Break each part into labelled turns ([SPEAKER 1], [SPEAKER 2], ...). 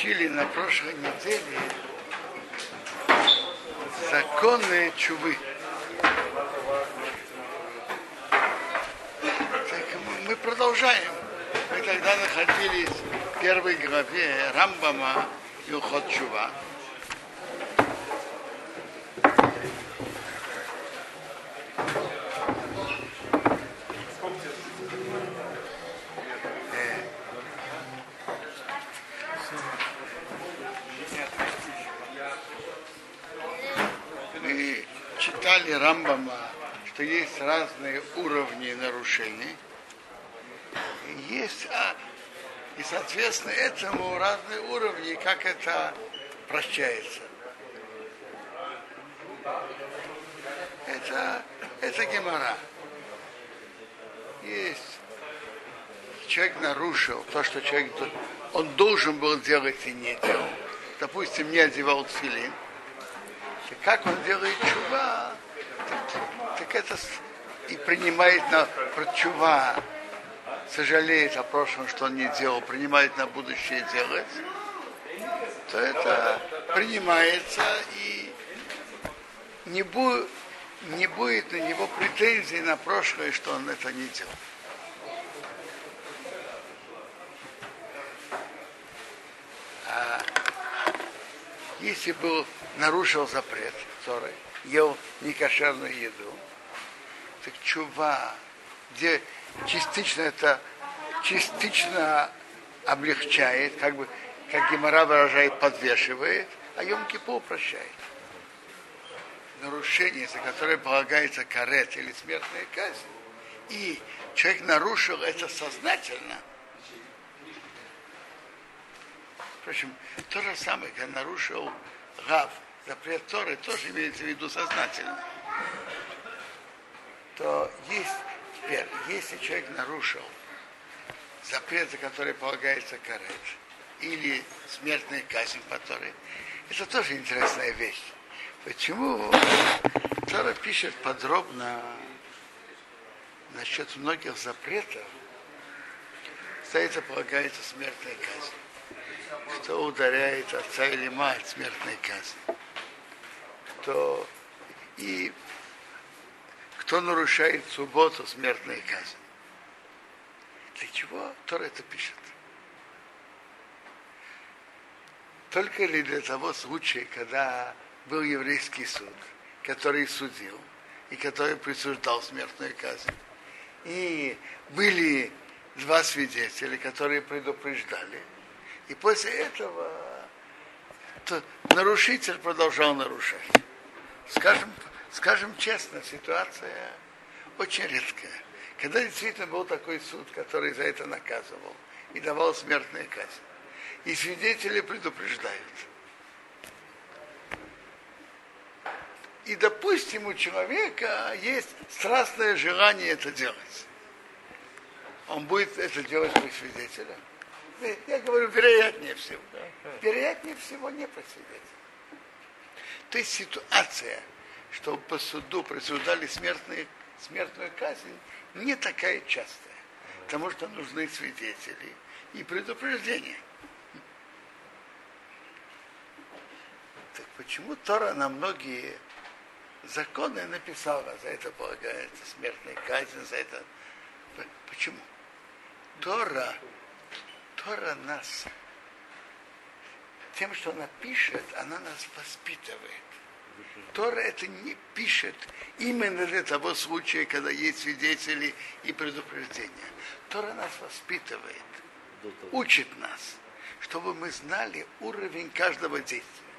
[SPEAKER 1] учили на прошлой неделе законы чувы. Так мы продолжаем. Мы тогда находились в первой главе Рамбама и уход чува. Мы читали Рамбама, что есть разные уровни нарушений. И есть, а, и соответственно этому разные уровни, как это прощается. Это, это гемора. Есть. Человек нарушил то, что человек он должен был делать и не делал. Допустим, не одевал филин. Как он делает чува, так это и принимает на чува, сожалеет о прошлом, что он не делал, принимает на будущее делать, то это принимается и не, бу, не будет на него претензий на прошлое, что он это не делал. А если был нарушил запрет, ссоры, ел некошерную еду, так чува, где частично это частично облегчает, как бы, как Гемора выражает, подвешивает, а Йом Кипу прощает. Нарушение, за которое полагается карет или смертная казнь, и человек нарушил это сознательно. Впрочем, то же самое, когда нарушил Рав, запрет Торы, тоже имеется в виду сознательно. То есть, теперь, если человек нарушил запрет, за который полагается карет, или смертная казнь по Торе, это тоже интересная вещь. Почему Тора пишет подробно насчет многих запретов, кстати, полагается смертная казнь. Кто ударяет отца или мать, смертная казнь. Кто и кто нарушает субботу, смертная казнь. Для чего Тора это пишет? Только ли для того случая, когда был еврейский суд, который судил и который присуждал смертную казнь. И были два свидетеля, которые предупреждали. И после этого то нарушитель продолжал нарушать. Скажем, скажем честно, ситуация очень редкая. Когда действительно был такой суд, который за это наказывал и давал смертную казнь. И свидетели предупреждают. И, допустим, у человека есть страстное желание это делать. Он будет это делать при свидетеле. Я говорю, вероятнее всего. Вероятнее всего не при свидетеле. То есть ситуация, что по суду присуждали смертные, смертную казнь, не такая частая. Потому что нужны свидетели и предупреждения. Так почему Тора на многие законы написала, за это полагается смертная казнь, за это. Почему? Тора, Тора нас, тем, что она пишет, она нас воспитывает. Тора это не пишет именно для того случая, когда есть свидетели и предупреждения. Тора нас воспитывает, учит нас, чтобы мы знали уровень каждого действия.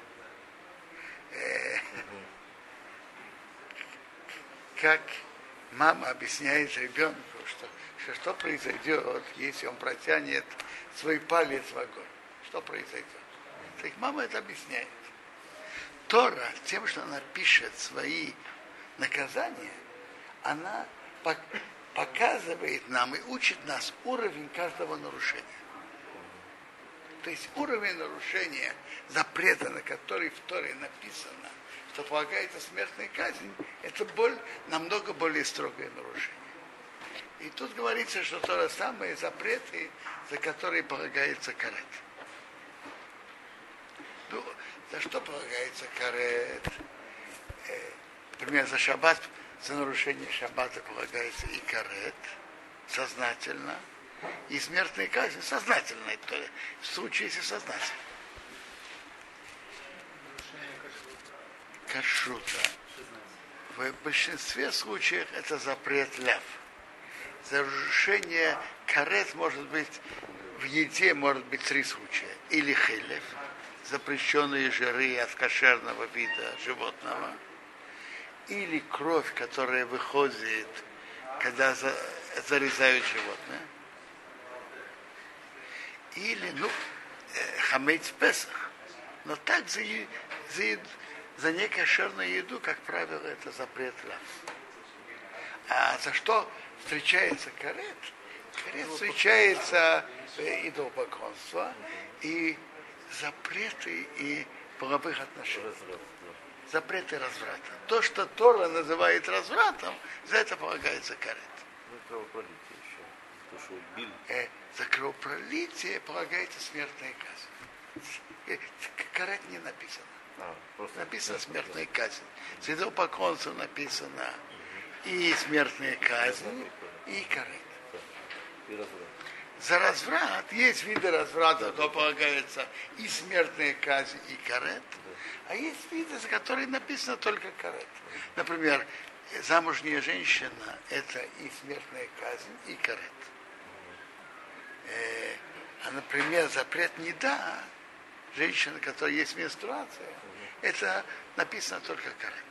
[SPEAKER 1] Как мама объясняет ребенку, что, что, что произойдет, если он протянет свой палец в огонь. Что произойдет? Так мама это объясняет. Тора, тем, что она пишет свои наказания, она показывает нам и учит нас уровень каждого нарушения. То есть уровень нарушения запрета, на который в Торе написано, что полагается смертная казнь, это боль, намного более строгое нарушение. И тут говорится, что то же самое запреты, за которые полагается карет. За что полагается карет? Э, например, за шаббат, за нарушение шаббата полагается и карет, сознательно, и смертные казни сознательно, то в случае, если сознательно. Кашрута. В большинстве случаев это запрет ляв. За нарушение карет может быть в еде может быть три случая. Или хелев, запрещенные жиры от кошерного вида животного, или кровь, которая выходит, когда за, зарезают животное, или, ну, э, хамейц песах. Но так за, за, за некошерную еду, как правило, это запрет ляв. А за что встречается карет? Карет встречается идолопоклонства и запреты и половых отношений. Запреты разврата. То, что Тора называет развратом, за это полагается карет.
[SPEAKER 2] Кровопролитие еще. То, что убили.
[SPEAKER 1] Э, за кровопролитие полагается смертная казнь. Э, карет не написано.
[SPEAKER 2] А,
[SPEAKER 1] Написано смертная казнь. С идолопоклонством написано и смертная казнь, и карет.
[SPEAKER 2] и разврат.
[SPEAKER 1] За разврат есть виды разврата, то полагается и смертная казнь, и карет. А есть виды, за которые написано только карет. Например, замужняя женщина – это и смертная казнь, и карет. Э, а, например, запрет не да, женщина, которая есть менструация, это написано только карет.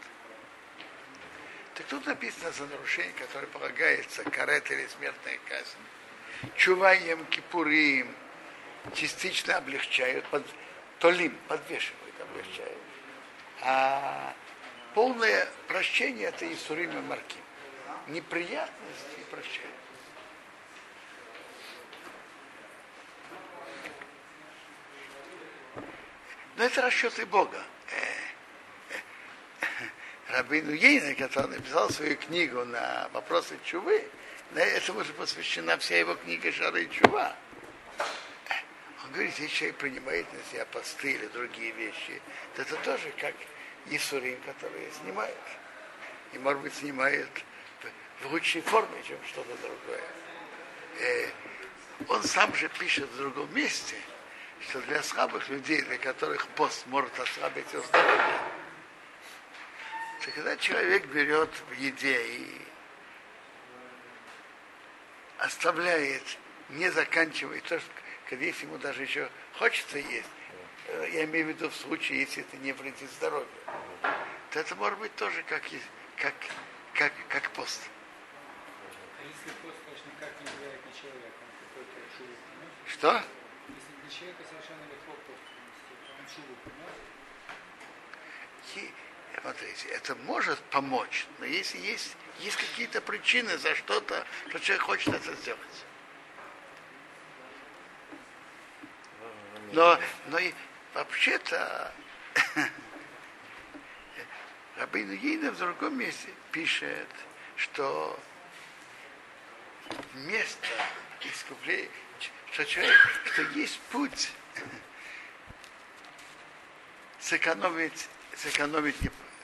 [SPEAKER 1] Так тут написано за нарушение, которое полагается карет или смертная казнь. Чуваем кипурим частично облегчают, под, толим подвешивают, облегчают. А полное прощение это и сурим и марким. Неприятности прощают. Но это расчеты Бога. Рабину Ейна, который написал свою книгу на вопросы Чувы, на этому же посвящена вся его книга Шары Чува. Он говорит, если человек принимает на себя посты или другие вещи, то это тоже как Исурим, которые снимает. И, может быть, снимает в лучшей форме, чем что-то другое. Э, он сам же пишет в другом месте, что для слабых людей, для которых пост может ослабить их здоровье, то когда человек берет в еде и оставляет, не заканчивает, то, что, если ему даже еще хочется есть, э, я имею в виду в случае, если это не вредит здоровью, то это может быть тоже как, как, как, как пост.
[SPEAKER 3] А если пост, конечно, никак не влияет на человека, он какой-то шубу приносит?
[SPEAKER 1] Что?
[SPEAKER 3] Если для человека совершенно легко пост принести, он шубу приносит?
[SPEAKER 1] Смотрите, это может помочь, но если есть, есть какие-то причины за что-то, то человек хочет это сделать. Но, но и вообще-то Рабейну Ейна в другом месте пишет, что место искупления, что человек, что есть путь сэкономить, сэкономить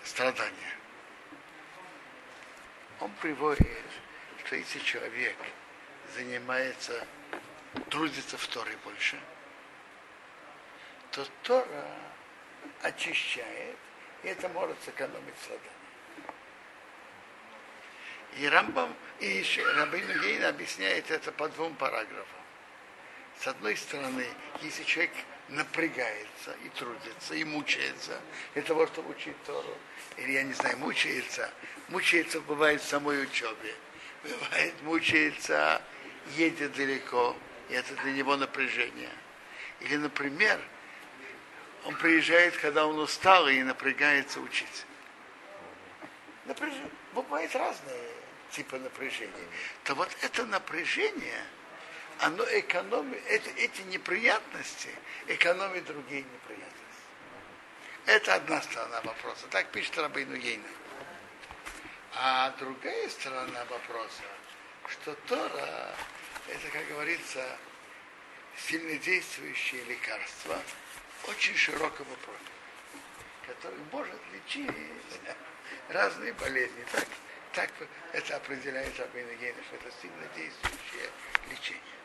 [SPEAKER 1] страдания. Он приводит, что если человек занимается, трудится в Торе больше, то Тора очищает, и это может сэкономить страдания. И Рамбам, и еще Рабину Гейн объясняет это по двум параграфам. С одной стороны, если человек напрягается и трудится, и мучается для того, чтобы учить Тору, или, я не знаю, мучается, мучается бывает в самой учебе, бывает мучается, едет далеко, и это для него напряжение. Или, например, он приезжает, когда он устал и напрягается учиться. Напряжение. Бывают разные типы напряжения. То вот это напряжение, оно экономит, эти, эти неприятности экономит другие неприятности. Это одна сторона вопроса. Так пишет Рабейну Ейна. А другая сторона вопроса, что Тора, это, как говорится, сильнодействующее лекарство очень широкого профиля. который может лечить разные болезни. Так, так это определяет Рабин Гейна, что это сильно действующее лечение.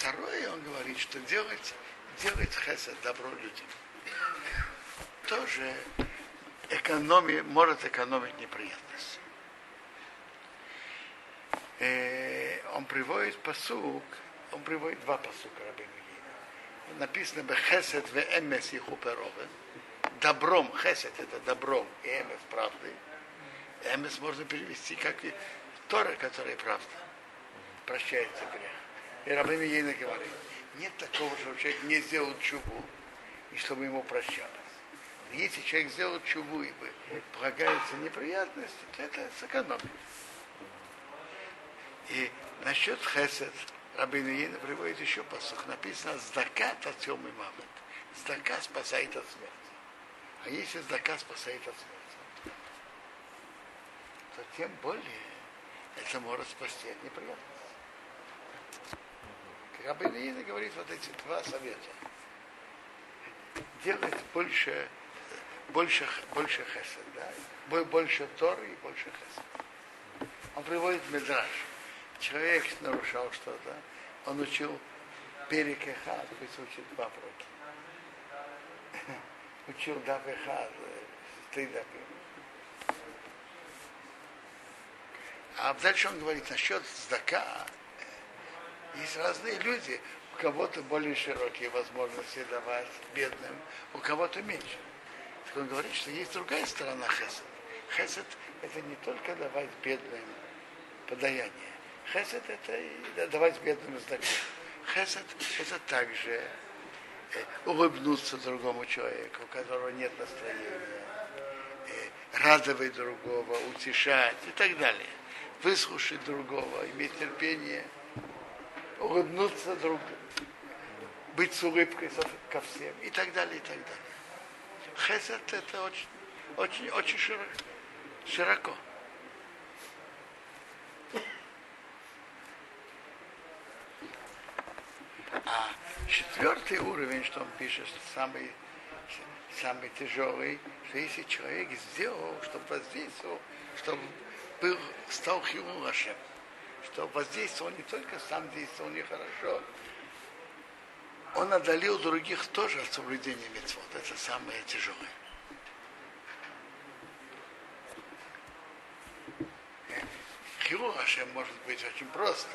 [SPEAKER 1] И второе, он говорит, что делать, делать хесед, добро людям, тоже экономи, может экономить неприятности. Э, он приводит посук, он приводит два посука Рабин. Написано «Бехесед в эмес и хуперовен». Добром, хесед это добром, и эмес правдой. Эмес можно перевести как и Тора, которая правда. Прощается грех. И Рабин Гейна говорит, нет такого, что человек не сделал чубу, и чтобы ему прощалось. Если человек сделал чубу и полагаются неприятности, то это сэкономит. И насчет хесед Рабин Иена приводит еще посух. Написано «Здака татьем и мамет». Здака спасает от смерти. А если здака спасает от смерти, то тем более это может спасти от неприятностей. Рабин Иена говорит вот эти два совета. Делать больше, больше, больше хесед, да? больше Торы и больше хесед. Он приводит Медраж человек нарушал что-то, он учил перекехат, пусть учит два проки. Учил дабехат, три дабы. А дальше он говорит насчет здака. Есть разные люди, у кого-то более широкие возможности давать бедным, у кого-то меньше. Так он говорит, что есть другая сторона хесед. Хесед это не только давать бедным подаяние, Хесед это и давать бедным сдаку. Хесед это также э, улыбнуться другому человеку, у которого нет настроения, э, радовать другого, утешать и так далее. Выслушать другого, иметь терпение, улыбнуться другу, быть с улыбкой ко всем и так далее, и так далее. Хесед это очень, очень, очень широко. широко. А четвертый уровень, что он пишет, самый, самый тяжелый, что если человек сделал, чтобы воздействовал, чтобы был, стал хилулашем, что воздействовал не только сам действовал нехорошо, он отдалил других тоже от соблюдения мецвод. Это самое тяжелое. Хилу может быть очень просто,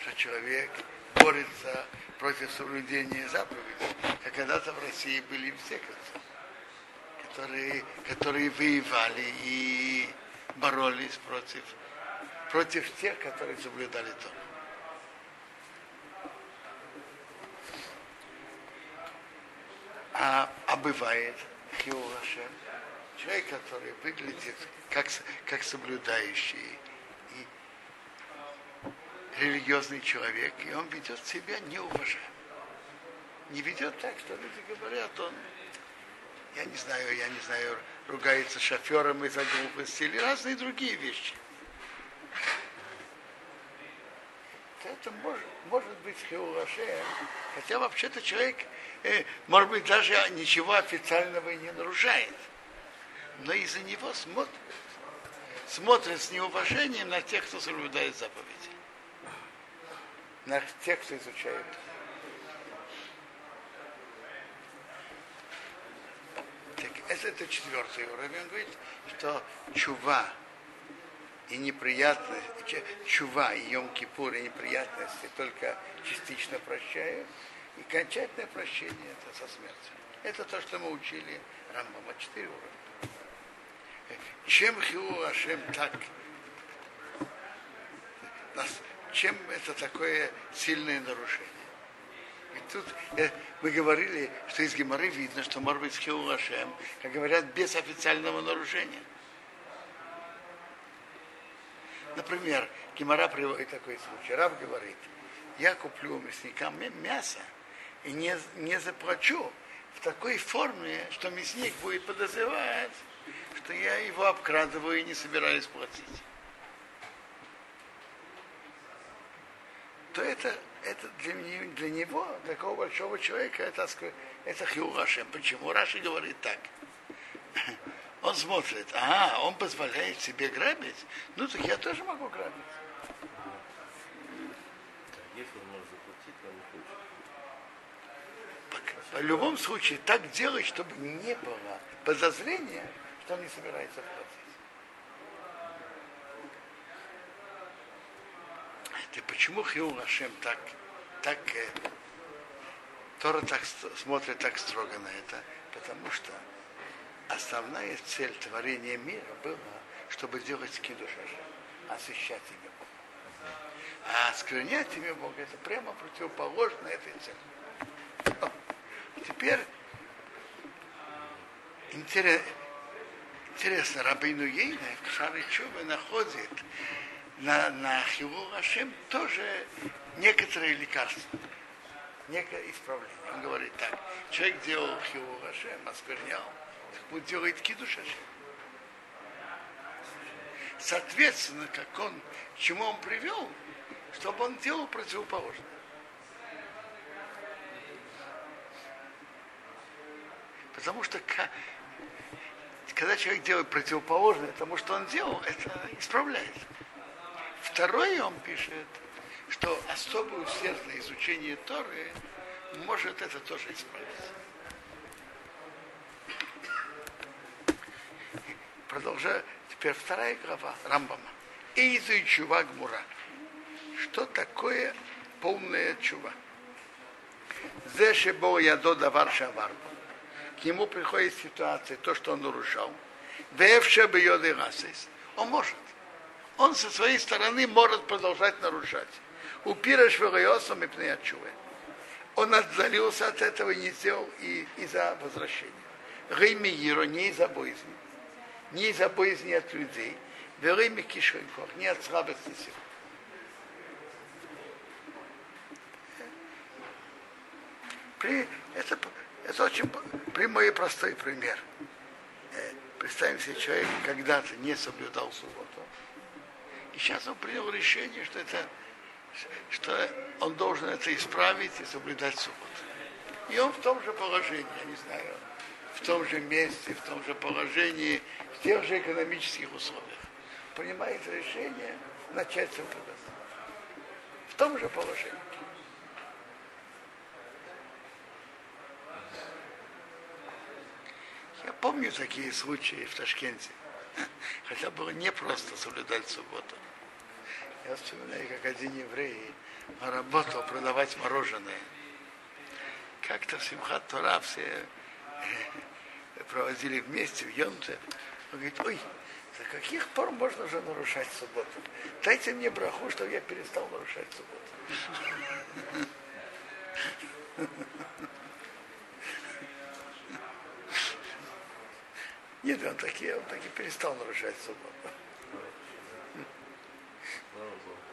[SPEAKER 1] что человек борется против соблюдения заповедей. Как когда-то в России были все, которые, которые воевали и боролись против, против тех, которые соблюдали то. А, а бывает Хиурашем, человек, который выглядит как, как соблюдающий религиозный человек, и он ведет себя неуважаемо. Не ведет так, что люди говорят, он, я не знаю, я не знаю, ругается шофером из-за глупости или разные другие вещи. Это может, может быть хеулашем, хотя вообще-то человек, э, может быть, даже ничего официального и не нарушает. Но из-за него смотрят, смотрят с неуважением на тех, кто соблюдает заповеди на тех, кто изучает. Так, это, это четвертый уровень. Он говорит, что чува и неприятности, чува и Йом-Кипур и неприятности только частично прощают, и окончательное прощение это со смертью. Это то, что мы учили Рамбама, четыре уровня. Чем Хиу Ашем так чем это такое сильное нарушение. И тут э, мы говорили, что из Геморы видно, что может быть Хиулашем, как говорят, без официального нарушения. Например, Гемора приводит такой случай. Раб говорит, я куплю мясникам мясо и не, не заплачу в такой форме, что мясник будет подозревать, что я его обкрадываю и не собираюсь платить. то это, это для, для него, такого большого человека, это, это хиурашем. Почему? Раши говорит так. Он смотрит, а, он позволяет себе грабить, ну так я тоже могу грабить.
[SPEAKER 2] Если он может заплатить, он не хочет.
[SPEAKER 1] По- В любом случае, так делать, чтобы не было подозрения, что он не собирается платить. Ты почему Хиул Ашем так, так э, Тора так смотрит так строго на это? Потому что основная цель творения мира была, чтобы делать кидуш Ашем, освящать имя Бога. А осквернять имя Бога это прямо противоположно этой цели. Теперь интерес- интересно, Рабейну Ейна в Шаре Чувы находит на, на Хилу Ашем тоже некоторые лекарства, некое исправление. Он говорит так, человек делал Хилу Ашем, осквернял, так пусть делает Кидуш. Соответственно, как он, чему он привел, чтобы он делал противоположное. Потому что когда человек делает противоположное тому, что он делал, это исправляет. Второе он пишет, что особое усердное изучение Торы может это тоже исправить. Продолжаю. Теперь вторая глава Рамбама. Эйзу чува гмура. Что такое полная чува? Зеше бо ядо давар шаварбо. К нему приходит ситуация, то, что он нарушал. Вевше йоды расис. Он может. Он со своей стороны может продолжать нарушать. Упираш вегайосом и пнеячуве. Он отдалился от этого и не сделал и из-за возвращения. Рейми Иро не из-за боязни. Не из-за боязни от людей. Верейми кишойков, не от слабости сил. При, это, это очень прямой и простой пример. Э, Представим себе, человек когда-то не соблюдал субботу. И сейчас он принял решение, что это что он должен это исправить и соблюдать субботу. И он в том же положении, я не знаю, в том же месте, в том же положении, в тех же экономических условиях. Принимает решение начать соблюдать. В том же положении. Я помню такие случаи в Ташкенте. Хотя было не просто соблюдать субботу. Я вспоминаю, как один еврей работал продавать мороженое. Как-то в Симхат Тора все проводили вместе в Йонте. Он говорит, ой, до каких пор можно уже нарушать субботу? Дайте мне браху, чтобы я перестал нарушать субботу. Нет, он таки, он таки перестал нарушать субботу.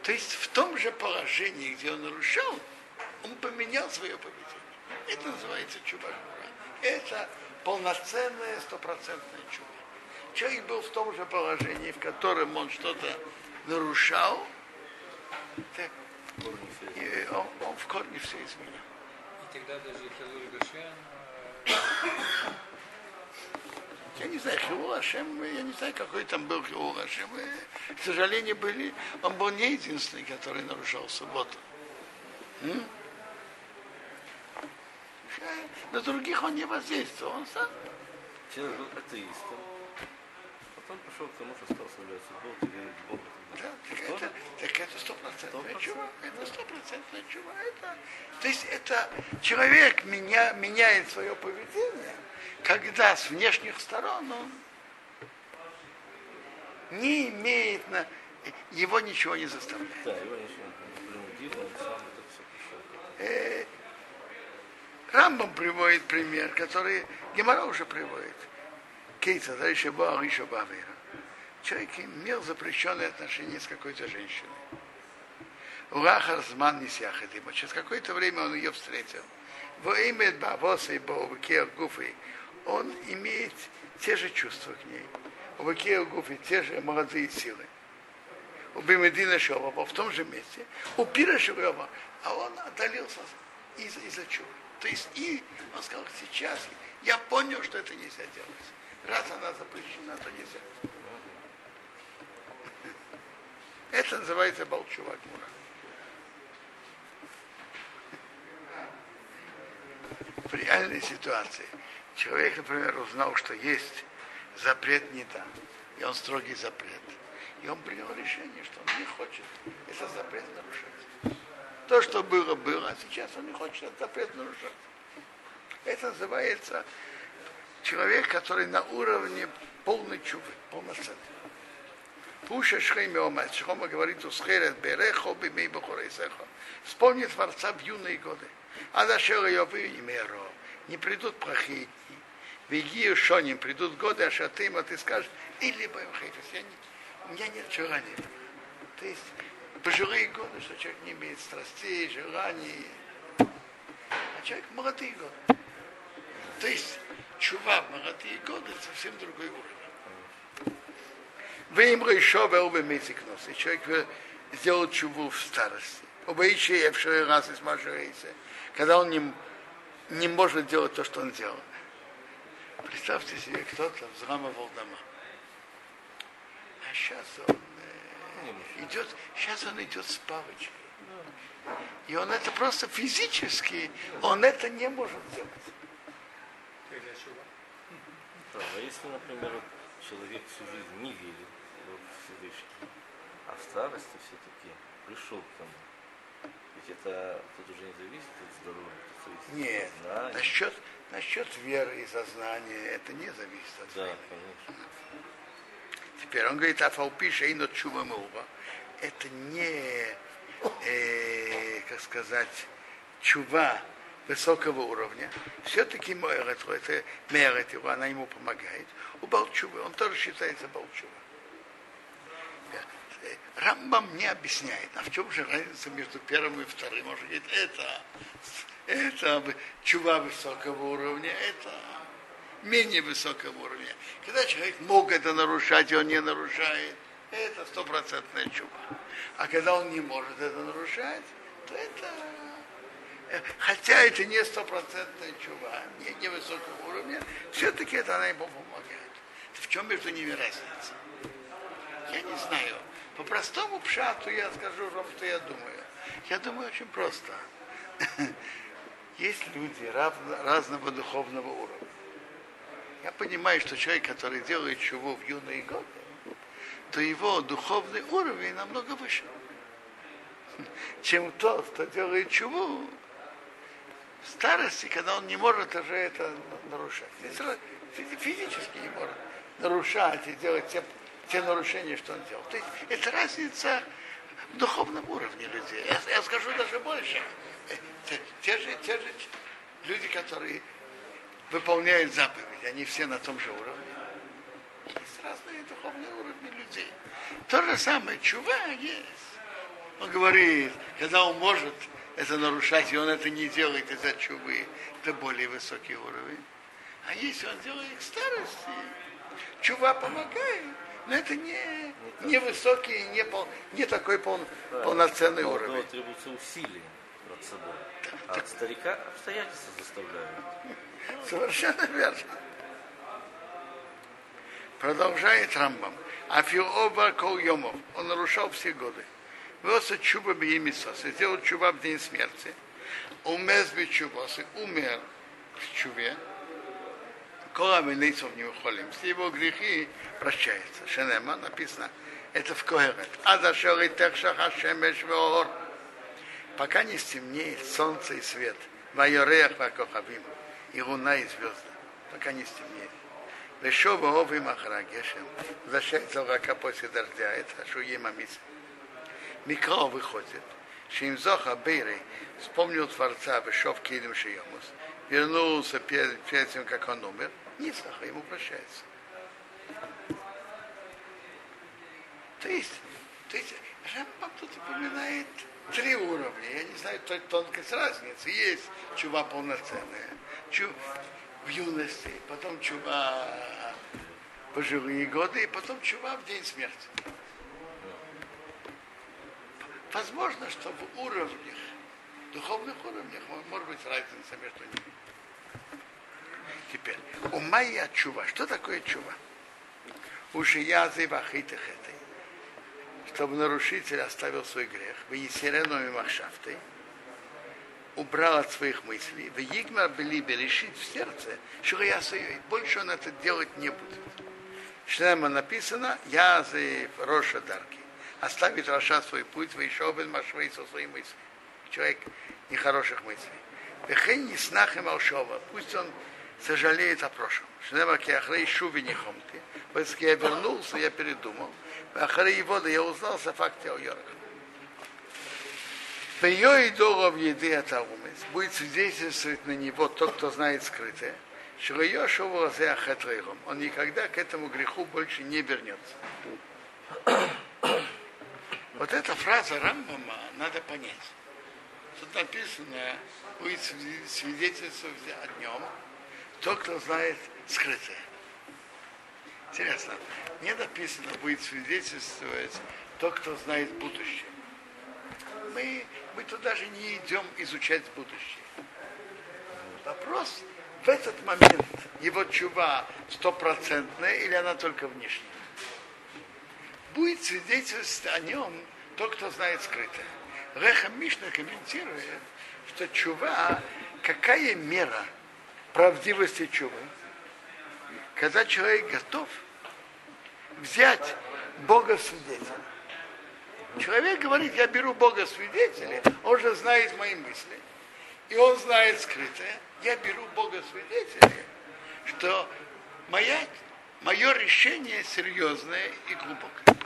[SPEAKER 1] То есть в том же положении, где он нарушал, он поменял свое поведение. Это называется чубагура. Это полноценная стопроцентная чува. Человек был в том же положении, в котором он что-то нарушал, так, и он, он в корне все изменил.
[SPEAKER 3] И тогда даже Хилур Гашем, э,
[SPEAKER 1] Я не знаю, Хиул Ашем, я не знаю, какой там был Хиул Ашем. К сожалению, были, он был не единственный, который нарушал субботу. М? На других он не воздействовал, он сам.
[SPEAKER 2] Человек был атеистом. Потом пришел к тому, что стал соблюдать субботу и Бога.
[SPEAKER 1] Да, так, это, так это стопроцентная
[SPEAKER 2] Стопроцентная,
[SPEAKER 1] чува. Это стопроцентная чува. Это, то есть это человек меня, меняет свое поведение, когда с внешних сторон он не имеет на его ничего не заставляет.
[SPEAKER 2] Да, его ничего не принудило, он сам это все пришел.
[SPEAKER 1] Э, Рамбам приводит пример, который Гемора уже приводит. Кейса, дальше Бог еще Бавера. Человек имел запрещенные отношения с какой-то женщиной. Урахар зман не сяхадима. Через какое-то время он ее встретил. Во имя Бавоса и Баувакея Гуфы он имеет те же чувства к ней. У Вакея Гуфы те же молодые силы. у Бимедина Шова, в том же месте, у Пира Шова, а он отдалился из- из-за чего. То есть и он сказал, сейчас я понял, что это нельзя делать. Раз она запрещена, то нельзя. Это называется Балчува Гмура. В реальной ситуации человек, например, узнал, что есть запрет не да, и он строгий запрет. И он принял решение, что он не хочет этот запрет нарушать. То, что было, было, а сейчас он не хочет этот запрет нарушать. Это называется человек, который на уровне полной чувы, полноценный. Пуша Шхейми Омет, Шхома говорит, Усхерет Берехо Бимей Бухорейсехо. Вспомни Творца в юные годы. А Дашела Йовы и Меро. Не придут плохие дни. Вегию Шоним, придут годы, а Шатыма, ты скажешь, или Бэм Хейфес, у меня нет желания. То есть пожилые годы, что человек не имеет страстей, желаний. А человек молодые годы. То есть чува в молодые годы совсем другой уровень. Вы им еще вы месяц нос. И человек сделал чуву в старости. Обоичие я в раз из. Когда он не, не может делать то, что он делал. Представьте себе, кто-то взламывал дома. А сейчас он идет, сейчас он идет с палочкой. И он это просто физически, он это не может делать.
[SPEAKER 2] А если, например, вот человек всю жизнь не верит в Всевышний, а в старости все-таки пришел к тому, ведь это тут уже не зависит от здоровья, это зависит
[SPEAKER 1] Нет,
[SPEAKER 2] от знания.
[SPEAKER 1] насчет, насчет веры и сознания это не зависит от
[SPEAKER 2] Да,
[SPEAKER 1] времени.
[SPEAKER 2] конечно.
[SPEAKER 1] Теперь он говорит, Афалпи Шейно Чува Муба. Это не, э, как сказать, чува высокого уровня. Все-таки это мерит его, она ему помогает. У Балчувы, он тоже считается Балчува. Рамбам не объясняет, а в чем же разница между первым и вторым. Он же говорит, это, это чува высокого уровня, это менее высокого уровня. Когда человек мог это нарушать, и он не нарушает, это стопроцентная чува. А когда он не может это нарушать, то это... э, Хотя это не стопроцентная чува, не, не высокого уровня, все-таки это она ему помогает. В чем между ними разница? Я не знаю. По простому пшату я скажу вам, что я думаю. Я думаю очень просто. Есть люди разного духовного уровня. Я понимаю, что человек, который делает чуву в юные годы, то его духовный уровень намного выше, чем тот, кто делает чуву в старости, когда он не может уже это нарушать. Физи- Физически не может нарушать и делать те, те нарушения, что он делал. То есть это разница в духовном уровне людей. Я, я скажу даже больше. Те, те же, те же люди, которые выполняют заповеди, они все на том же уровне. Есть разные духовные уровни людей. То же самое, чува есть. Он говорит, когда он может это нарушать, и он это не делает из-за чувы, это более высокий уровень. А если он делает к старости, чува помогает, но это не, не высокий, не, пол, не такой пол, полноценный
[SPEAKER 2] У
[SPEAKER 1] уровень.
[SPEAKER 2] молодого требуется усилие над собой. А от старика обстоятельства заставляют.
[SPEAKER 1] Совершенно верно. Продолжает Рамбам. Афиоба кол йомов. Он нарушал все годы. Велся чуба биемисос. И сделал чуба в день смерти. Умез би чубос. И умер в чуве. Кола венейцов не ухолим. Все его грехи прощаются. Шенема написано. Это в Когерет. Ада шели техшаха шемеш. Пока не стемнеет солнце и свет. Вайорех вакохавим. И луна и звезды. Пока не стемнеет. Лешова овы махарагешем. Возвращается рака после дождя. Это шуема мисс. Микро выходит. Шимзоха Бейрей вспомнил Творца, вышел в Килим Шиемус, вернулся перед, перед тем, как он умер, Нисаха ему прощается. То есть, то есть Рамбам тут упоминает три уровня. Я не знаю той тонкость разницы. Есть чува полноценная, чу в юности, потом чува пожилые годы, и потом чува в день смерти. Возможно, что в уровнях, духовных уровнях, может быть разница между ними. Теперь, у Майя чува. Что такое чува? Уши язы вахиты этой. Чтобы нарушитель оставил свой грех. В Есерену и Махшафтой. Убрал от своих мыслей. В Игмар были решить в сердце, что я больше он это делать не будет. Шлема написано, я за Роша Дарки. Оставит Роша свой путь, еще бен Машвей со своей мыслью. Человек нехороших мыслей. Вехен не снах и Малшова. Пусть он сожалеет о прошлом. Шлема киахрей шуви не хомки. Если я вернулся, я передумал. Ахрей вода я узнал о факте о Йорах. Ее и в еды это будет свидетельствовать на него тот, кто знает скрытое. Он никогда к этому греху больше не вернется. Вот эта фраза Рамбама надо понять. Тут написано, будет свидетельствовать о нем тот, кто знает скрытое. Интересно, не написано, будет свидетельствовать тот, кто знает будущее. Мы, мы туда даже не идем изучать будущее. Вопрос, в этот момент его чува стопроцентная или она только внешняя? Будет свидетельствовать о нем тот, кто знает скрытое. Реха Мишна комментирует, что чува, какая мера правдивости чувы? Когда человек готов взять Бога свидетеля. Человек говорит, я беру Бога свидетеля, он же знает мои мысли, и он знает скрытое, я беру Бога свидетеля, что моя, мое решение серьезное и глубокое.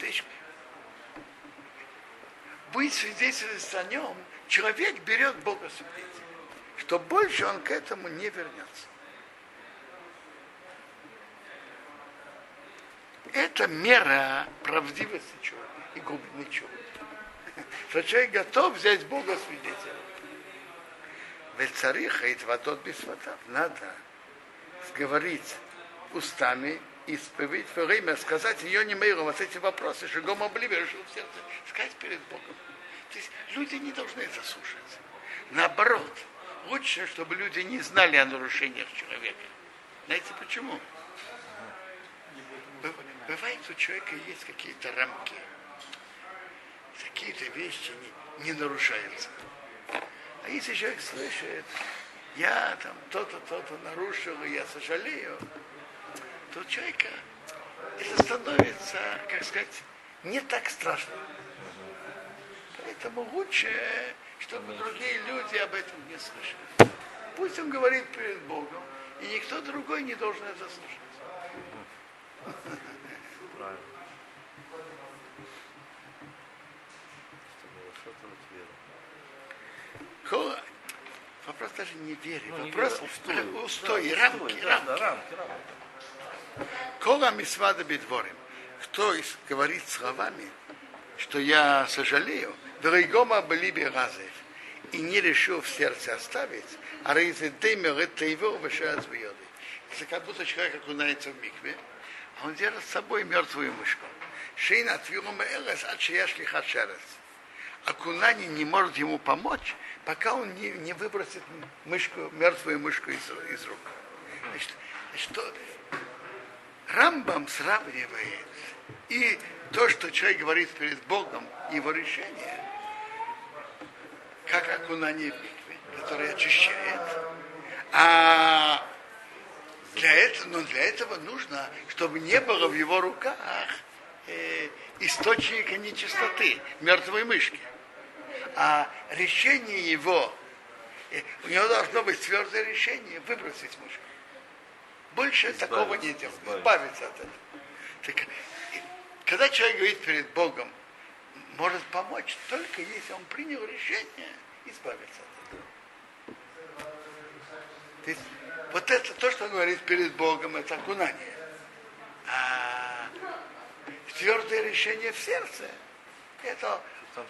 [SPEAKER 1] Есть, быть свидетельствовать о нем, человек берет Бога свидетеля, что больше он к этому не вернется. Это мера правдивости человека и глубины человека. Что человек готов взять Бога свидетеля. Ведь цариха и тватот без Надо говорить устами, исповедь, время сказать ее не миру, вот эти вопросы, что гомо обливи, решил в сердце, сказать перед Богом. То есть люди не должны это слушать. Наоборот, лучше, чтобы люди не знали о нарушениях человека. Знаете почему? Бывает, у человека есть какие-то рамки. Какие-то вещи не, не нарушаются. А если человек слышит, я там то-то, то-то нарушил, и я сожалею, то у человека это становится, как сказать, не так страшно. Поэтому лучше, чтобы другие люди об этом не слышали. Пусть он говорит перед Богом, и никто другой не должен это слушать.
[SPEAKER 2] Правильно.
[SPEAKER 1] Вопрос даже не веры.
[SPEAKER 2] Ну,
[SPEAKER 1] Вопрос
[SPEAKER 2] устой,
[SPEAKER 1] устой,
[SPEAKER 2] да,
[SPEAKER 1] рамки,
[SPEAKER 2] устой,
[SPEAKER 1] рамки.
[SPEAKER 2] Да, да, рамки, рамки.
[SPEAKER 1] Кола мисвада бедворим. Кто говорит словами, что я сожалею, Дрейгома были бы разев, и не решил в сердце оставить, а рейзе демер это его вышел Если как будто человек окунается в микве, он держит с собой мертвую мышку. Шейна от элес, от шияшли хашерес. Окунание не может ему помочь, пока он не, не выбросит мышку, мертвую мышку из, из рук. Значит, что Рамбам сравнивает и то, что человек говорит перед Богом, его решение, как окунание в микве, которое очищает, а для этого, но для этого нужно, чтобы не было в его руках э, источника нечистоты, мертвой мышки а решение его, э, у него должно быть твердое решение выбросить мышку. Больше избавиться, такого не делать, избавиться от этого. Так, когда человек говорит перед Богом, может помочь только если он принял решение избавиться от этого. То есть, вот это то, что он говорит перед Богом, это окунание. А твердое решение в сердце, это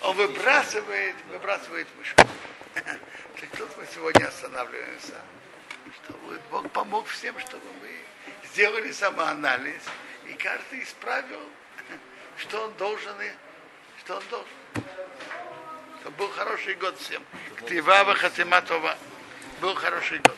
[SPEAKER 1] он выбрасывает, выбрасывает мышку. Так тут мы сегодня останавливаемся. Чтобы Бог помог всем, чтобы мы сделали самоанализ, и каждый исправил, что он должен, то он должен. То был хороший год всем. Ктива Хатиматова. Был хороший год.